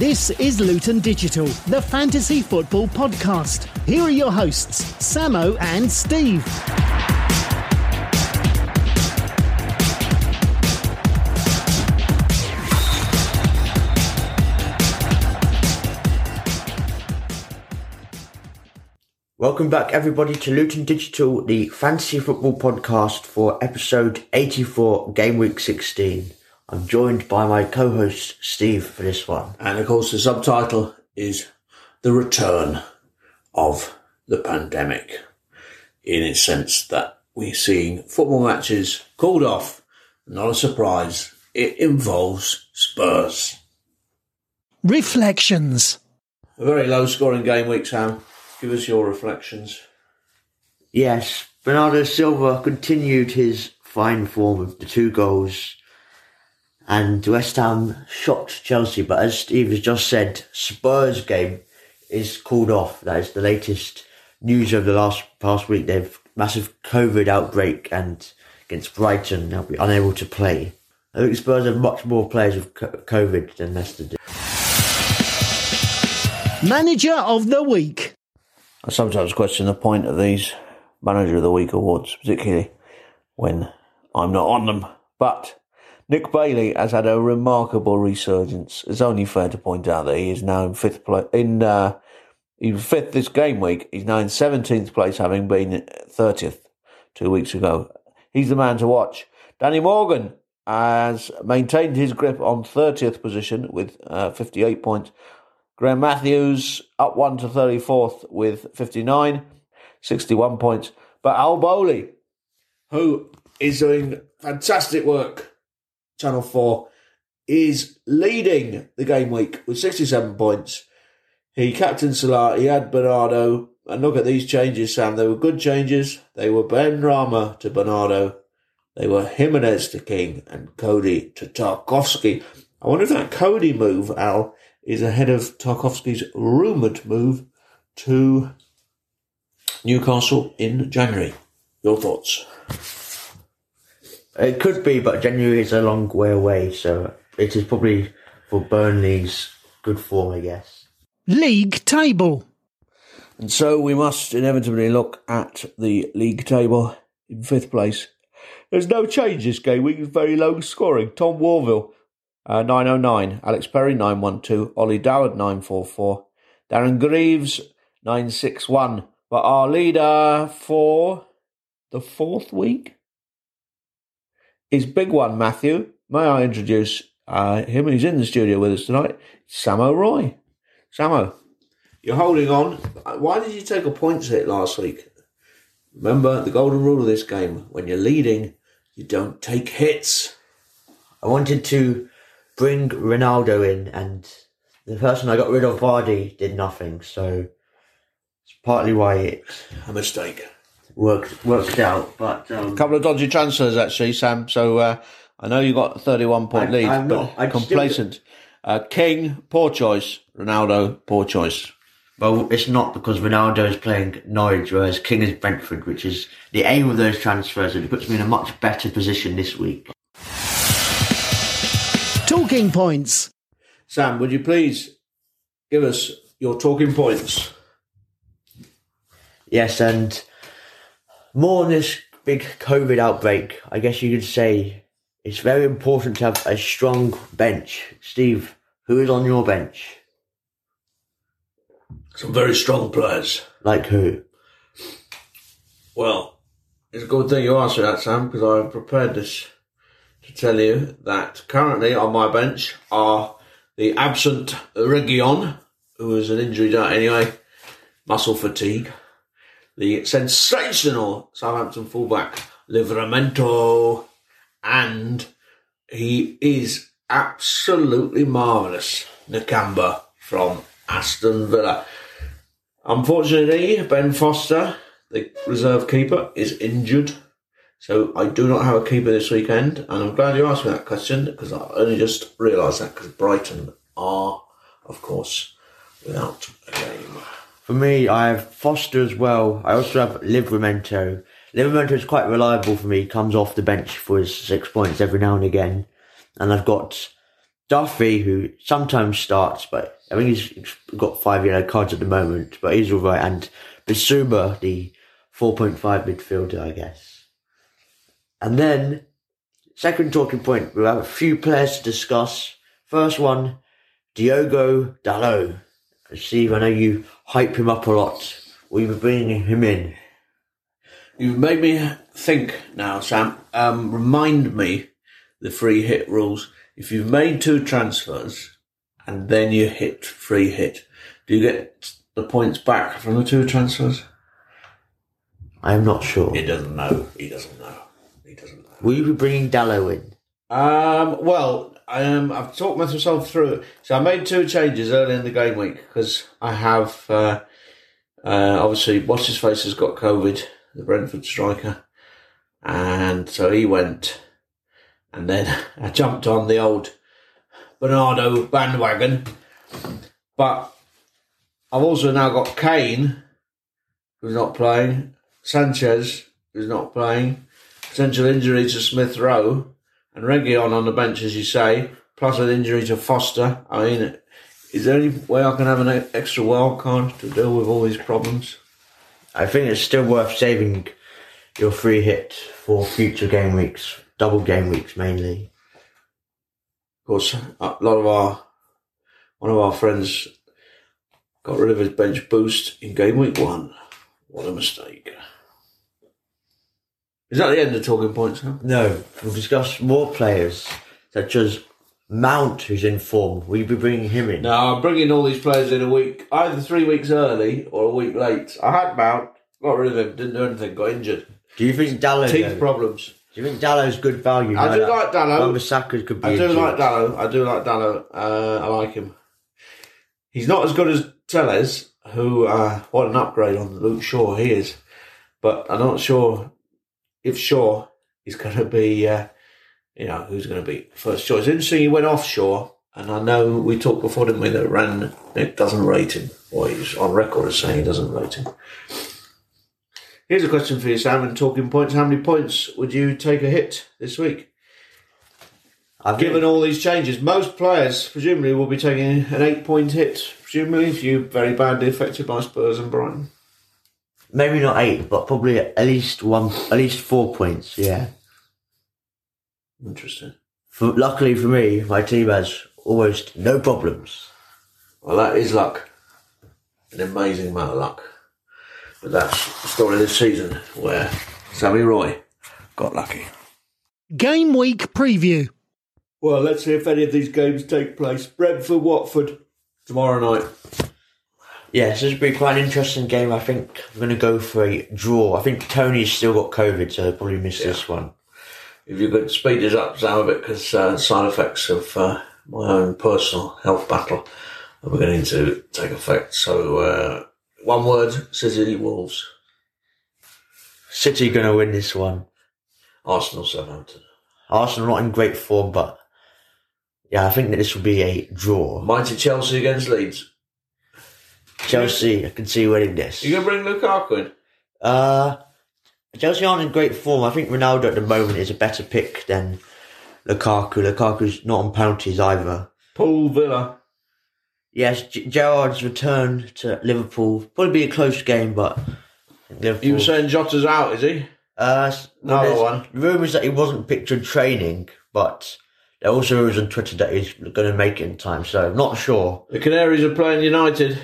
This is Luton Digital, the fantasy football podcast. Here are your hosts, Samo and Steve. Welcome back, everybody, to Luton Digital, the fantasy football podcast for episode 84, game week 16. I'm joined by my co host, Steve, for this one. And of course, the subtitle is The Return of the Pandemic, in its sense that we're seeing football matches called off. Not a surprise, it involves Spurs. Reflections. A very low scoring game week, Sam. Give us your reflections. Yes, Bernardo Silva continued his fine form of the two goals, and West Ham shocked Chelsea. But as Steve has just said, Spurs game is called off. That is the latest news of the last past week. They've massive COVID outbreak, and against Brighton, they'll be unable to play. I think Spurs have much more players with COVID than Leicester do. Manager of the week. I sometimes question the point of these Manager of the Week awards, particularly when I'm not on them. But Nick Bailey has had a remarkable resurgence. It's only fair to point out that he is now in fifth place. In uh, he was fifth this game week. He's now in seventeenth place, having been thirtieth two weeks ago. He's the man to watch. Danny Morgan has maintained his grip on thirtieth position with uh, fifty-eight points. Graham Matthews up one to 34th with 59, 61 points. But Al Bowley, who is doing fantastic work, Channel 4, is leading the game week with 67 points. He captained Salah, he had Bernardo, and look at these changes, Sam. They were good changes. They were Benrahma to Bernardo. They were Jimenez to King and Coady to Tarkowski. I wonder if that Coady move, Al, is ahead of Tarkowski's rumoured move to Newcastle in January. Your thoughts? It could be, but January is a long way away, so it is probably for Burnley's good form, I guess. League table. And so we must inevitably look at the league table in fifth place. There's no change this game week, very low scoring. Tom Warville uh, 909, Alex Perry 912, Ollie Doward 944, Darren Greaves 961. But our leader for the fourth week is Big One Matthew. May I introduce uh, him? He's in the studio with us tonight. Samo Roy. Samo, you're holding on. Why did you take a points hit last week? Remember the golden rule of this game: when you're leading, you don't take hits. I wanted to bring Ronaldo in, and the person I got rid of, Vardy, did nothing. So it's partly why it A mistake. Worked worked out. But um, A couple of dodgy transfers actually, Sam. So uh, I know you got a 31 point I- lead, I'm but not- I'd still- complacent. Uh, King, poor choice. Ronaldo, poor choice. well, it's not because Ronaldo is playing Norwich, whereas King is Brentford, which is the aim of those transfers. And it puts me in a much better position this week. Talking points. Sam, would you please give us your talking points? Yes, and more on this big COVID outbreak, I guess you could say it's very important to have a strong bench. Steve, who is on your bench? Some very strong players. Like who? Well, it's a good thing you asked me that, Sam, because I've prepared this to tell you that currently on my bench are the absent Reguilon, who is an injury anyway, muscle fatigue, the sensational Southampton fullback Livramento, and he is absolutely marvellous, Nakamba from Aston Villa. Unfortunately, Ben Foster, the reserve keeper, is injured. So I do not have a keeper this weekend, and I'm glad you asked me that question because I only just realised that because Brighton are, of course, without a game. For me, I have Foster as well. I also have Livramento. Livramento is quite reliable for me. Comes off the bench for his six points every now and again. And I've got Duffy, who sometimes starts, but I think he's got five yellow cards at the moment, but he's all right. And Bissouma, the 4.5 midfielder, I guess. And then, second talking point, we'll have a few players to discuss. First one, Diogo Dalot. Steve, I know you hype him up a lot. Will you be bringing him in? You've made me think now, Sam. Um, remind me the free hit rules. If you've made two transfers and then you hit free hit, do you get the points back from the two transfers? I'm not sure. He doesn't know. He doesn't know. He doesn't know. Will you be bringing Dalot in? Um, well, um, I've talked myself through it. So I made two changes early in the game week because I have, uh, uh, obviously, what's his face has got COVID, the Brentford striker. And so he went. And then I jumped on the old Bernardo bandwagon. But I've also now got Kane, who's not playing, Sanchez, who's not playing, potential injury to Smith Rowe, and Reguilon on the bench, as you say, plus an injury to Foster. I mean, is there any way I can have an extra wild card to deal with all these problems? I think it's still worth saving your free hit for future game weeks, double game weeks mainly. Of course, a lot of our one of our friends got rid of his bench boost in game week one. What a mistake! Is that the end of talking points? Huh? No, we'll discuss more players such as Mount, who's in form. Will you be bringing him in? No, I'm bringing all these players in a week, either three weeks early or a week late. I had Mount, got rid of him, didn't do anything, got injured. Do you think Dalot? Teeth problems. Do you think Dalot's good value? I now do like. Wan-Bissaka could be. I do injured? like Dalot. I do like Dalot. Uh, I like him. He's not as good as Telles, who uh, what an upgrade on Luke Shaw he is. But I'm not sure if Shaw is going to be, uh, you know, who's going to be first choice. Interesting, he went off Shaw, and I know we talked before, didn't we, that Ran Nick doesn't rate him, or he's on record as saying he doesn't rate him. Here's a question for you, Sam. And talking points, how many points would you take a hit this week? I think, Given all these changes, most players presumably will be taking an eight point hit. Presumably, if you're very badly affected by Spurs and Brighton. Maybe not eight, but probably at least one, at least four points. Yeah. Interesting. For, luckily for me, my team has almost no problems. Well, that is luck. An amazing amount of luck. But that's the story of this season where Sammy Roy got lucky. Game week preview. Well, let's see if any of these games take place. Brentford, Watford, tomorrow night. Yes, this will be quite an interesting game. I think I'm going to go for a draw. I think Tony's still got COVID, so he'll probably miss this one. If you could speed it up, Sam, a bit, because uh, side effects of uh, my own personal health battle are beginning to take effect. So, uh, one word, City Wolves. City going to win this one. Arsenal, Southampton. Arsenal not in great form, but yeah, I think that this will be a draw. Mighty Chelsea against Leeds. Chelsea, I can see winning this. You to bring Lukaku in? Uh, Chelsea aren't in great form. I think Ronaldo at the moment is a better pick than Lukaku. Lukaku's not on penalties either. Paul Villa. Yes, G- Gerrard's return to Liverpool probably be a close game, but Liverpool. You were saying Jota's out, is he? Uh, Another one. Rumours that he wasn't picked in training, but there are also rumours on Twitter that he's going to make it in time. So I'm not sure. The Canaries are playing United.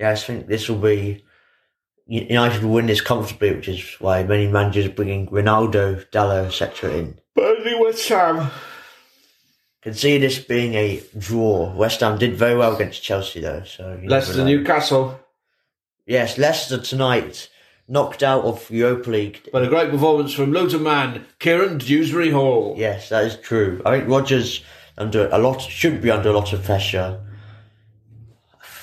Yeah, I think this will be United will win this comfortably, which is why many managers are bringing Ronaldo, Dalot, etc. in. But Burnley West Ham. Can see this being a draw. West Ham did very well against Chelsea though, so Leicester. Newcastle. Yes, Leicester tonight knocked out of Europa League. But a great performance from Luton man, Kieran Dewsbury Hall. Yes, that is true. I think Rodgers under a lot should be under a lot of pressure.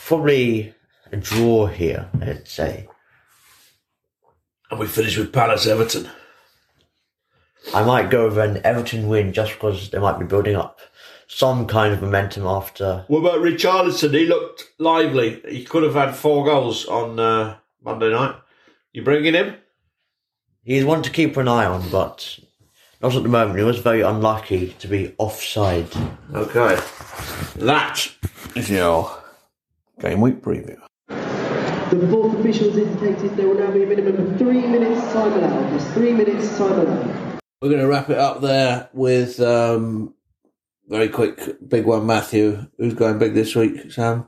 Probably a draw here, I'd say. And we finish with Palace Everton. I might go with an Everton win just because they might be building up some kind of momentum after. What about Richarlison? He looked lively. He could have had four goals on uh, Monday night. You bringing him? He's one to keep an eye on, but not at the moment. He was very unlucky to be offside. Okay. That is your game week preview. The fourth officials indicated there will now be a minimum of three minutes time allowed. There's three minutes time allowed. We're going to wrap it up there with um, very quick big one, Matthew. Who's going big this week, Sam?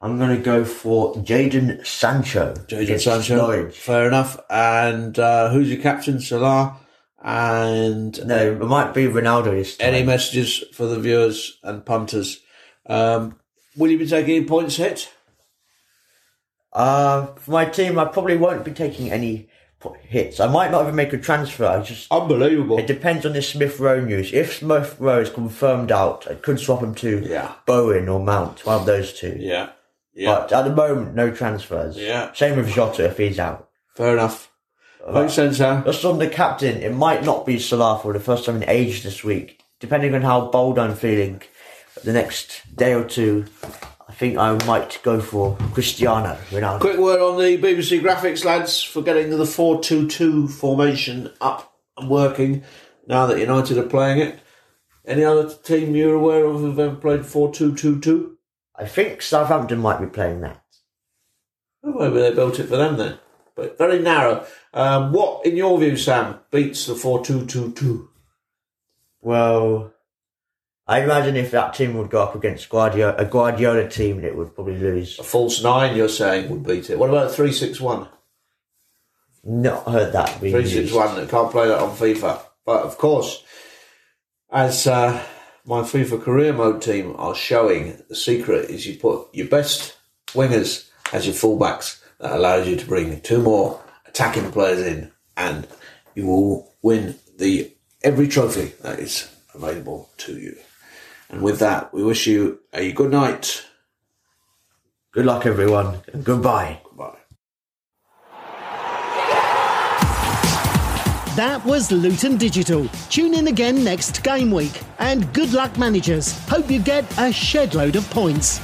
I'm going to go for Jadon Sancho. Jadon against Sancho. Norwich. Fair enough. And uh, who's your captain? Salah. And No, it might be Ronaldo this time. any messages for the viewers and punters? Um, will you be taking points hit? Uh, for my team, I probably won't be taking any hits. I might not even make a transfer. I just Unbelievable. it depends on this Smith Rowe news. If Smith Rowe is confirmed out, I could swap him to Yeah. Bowen or Mount, one of those two. Yeah. Yeah. But at the moment, no transfers. Yeah. Same with Jota if he's out. Fair enough. Makes sense, Sam. Just on the captain, it might not be Salah for the first time in ages this week. Depending on how bold I'm feeling the next day or two, think I might go for Cristiano Ronaldo. Quick word on the BBC graphics, lads, for getting the 4 2 2 formation up and working now that United are playing it. Any other team you're aware of who've ever played 4 2 2 2? I think Southampton might be playing that. Maybe they built it for them then. But very narrow. Um, what, in your view, Sam, beats the 4 2 2 2? Well, I imagine if that team would go up against Guardiola, a Guardiola team, it would probably lose. A false 9, you're saying, would beat it. What about 3 6 1? Not heard that being Three six used. one. Can't play that on FIFA. But of course, as uh, my FIFA career mode team are showing, the secret is you put your best wingers as your fullbacks. That allows you to bring two more attacking players in, and you will win the every trophy that is available to you. And with that, we wish you a good night. Good luck, everyone, and goodbye. Goodbye. That was Luton Digital. Tune in again next game week. And good luck, managers. Hope you get a shed load of points.